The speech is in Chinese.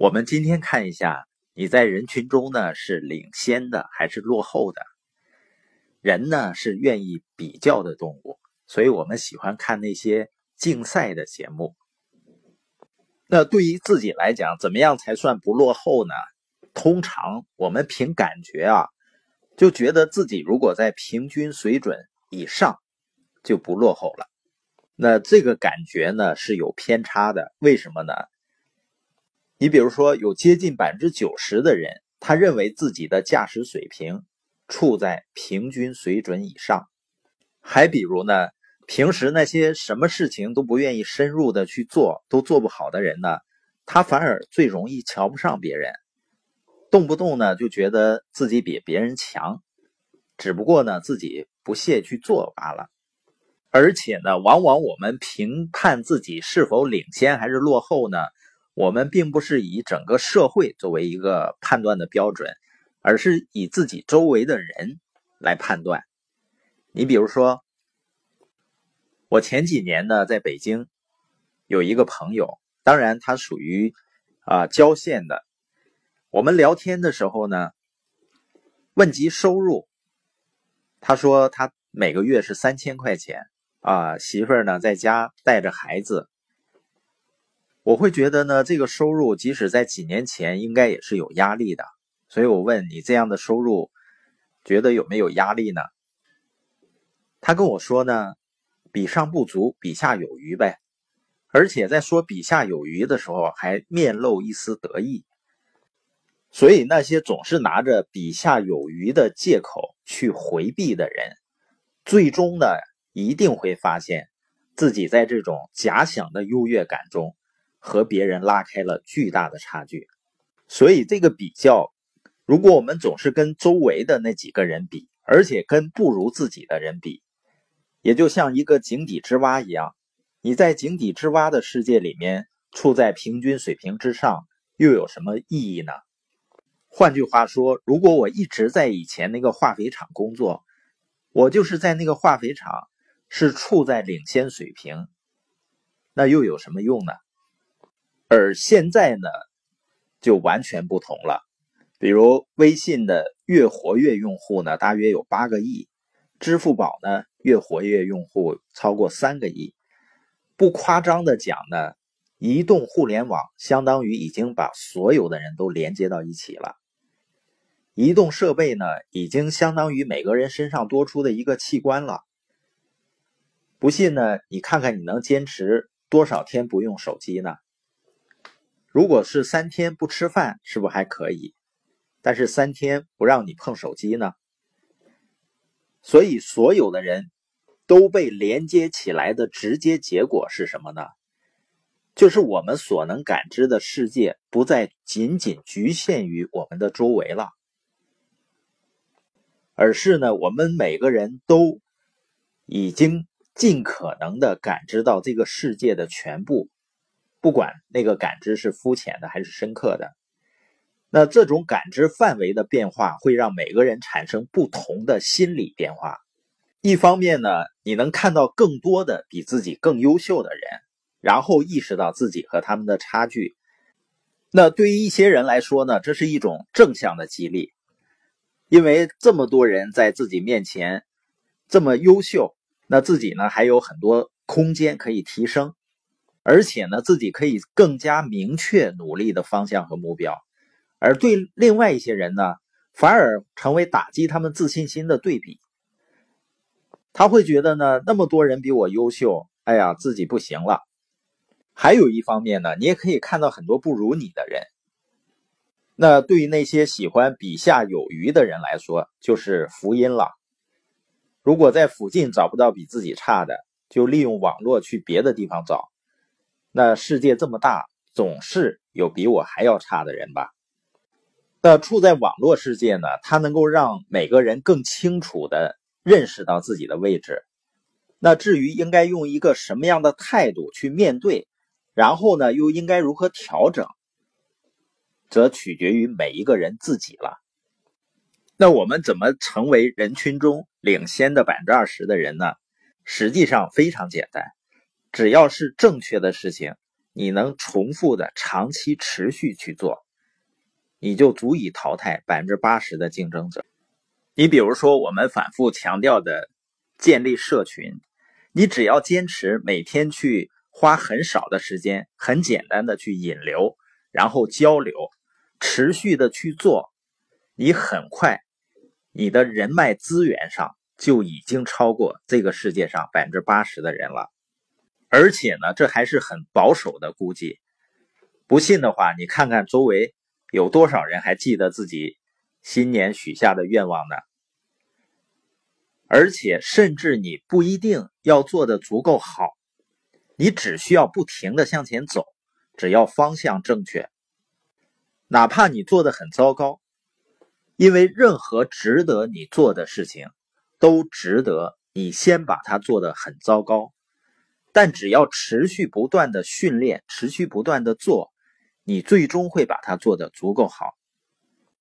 我们今天看一下，你在人群中呢是领先的还是落后的？人呢是愿意比较的动物，所以我们喜欢看那些竞赛的节目。那对于自己来讲，怎么样才算不落后呢？通常我们凭感觉啊，就觉得自己如果在平均水准以上，就不落后了。那这个感觉呢是有偏差的，为什么呢？你比如说，有接近百分之九十的人，他认为自己的驾驶水平处在平均水准以上。还比如呢，平时那些什么事情都不愿意深入的去做，都做不好的人呢，他反而最容易瞧不上别人，动不动呢就觉得自己比别人强，只不过呢自己不屑去做罢了。而且呢，往往我们评判自己是否领先还是落后呢？我们并不是以整个社会作为一个判断的标准，而是以自己周围的人来判断。你比如说，我前几年呢在北京有一个朋友，当然他属于啊郊县的。我们聊天的时候呢，问及收入，他说他每个月是三千块钱啊，媳妇儿呢在家带着孩子。我会觉得呢，这个收入即使在几年前应该也是有压力的，所以我问你这样的收入，觉得有没有压力呢？他跟我说呢，比上不足，比下有余呗。而且在说比下有余的时候，还面露一丝得意。所以那些总是拿着比下有余的借口去回避的人，最终呢，一定会发现自己在这种假想的优越感中。和别人拉开了巨大的差距，所以这个比较，如果我们总是跟周围的那几个人比，而且跟不如自己的人比，也就像一个井底之蛙一样，你在井底之蛙的世界里面处在平均水平之上，又有什么意义呢？换句话说，如果我一直在以前那个化肥厂工作，我就是在那个化肥厂是处在领先水平，那又有什么用呢？而现在呢，就完全不同了。比如微信的月活跃用户呢，大约有八个亿；支付宝呢，月活跃用户超过三个亿。不夸张的讲呢，移动互联网相当于已经把所有的人都连接到一起了。移动设备呢，已经相当于每个人身上多出的一个器官了。不信呢，你看看你能坚持多少天不用手机呢？如果是三天不吃饭，是不是还可以？但是三天不让你碰手机呢？所以所有的人都被连接起来的直接结果是什么呢？就是我们所能感知的世界不再仅仅局限于我们的周围了，而是呢，我们每个人都已经尽可能的感知到这个世界的全部。不管那个感知是肤浅的还是深刻的，那这种感知范围的变化会让每个人产生不同的心理变化。一方面呢，你能看到更多的比自己更优秀的人，然后意识到自己和他们的差距。那对于一些人来说呢，这是一种正向的激励，因为这么多人在自己面前这么优秀，那自己呢还有很多空间可以提升。而且呢，自己可以更加明确努力的方向和目标，而对另外一些人呢，反而成为打击他们自信心的对比。他会觉得呢，那么多人比我优秀，哎呀，自己不行了。还有一方面呢，你也可以看到很多不如你的人。那对于那些喜欢比下有余的人来说，就是福音了。如果在附近找不到比自己差的，就利用网络去别的地方找。那世界这么大，总是有比我还要差的人吧？那处在网络世界呢？它能够让每个人更清楚的认识到自己的位置。那至于应该用一个什么样的态度去面对，然后呢，又应该如何调整，则取决于每一个人自己了。那我们怎么成为人群中领先的百分之二十的人呢？实际上非常简单。只要是正确的事情，你能重复的长期持续去做，你就足以淘汰百分之八十的竞争者。你比如说，我们反复强调的建立社群，你只要坚持每天去花很少的时间，很简单的去引流，然后交流，持续的去做，你很快，你的人脉资源上就已经超过这个世界上百分之八十的人了。而且呢，这还是很保守的估计。不信的话，你看看周围有多少人还记得自己新年许下的愿望呢？而且，甚至你不一定要做的足够好，你只需要不停的向前走，只要方向正确，哪怕你做的很糟糕，因为任何值得你做的事情，都值得你先把它做的很糟糕。但只要持续不断的训练，持续不断的做，你最终会把它做得足够好。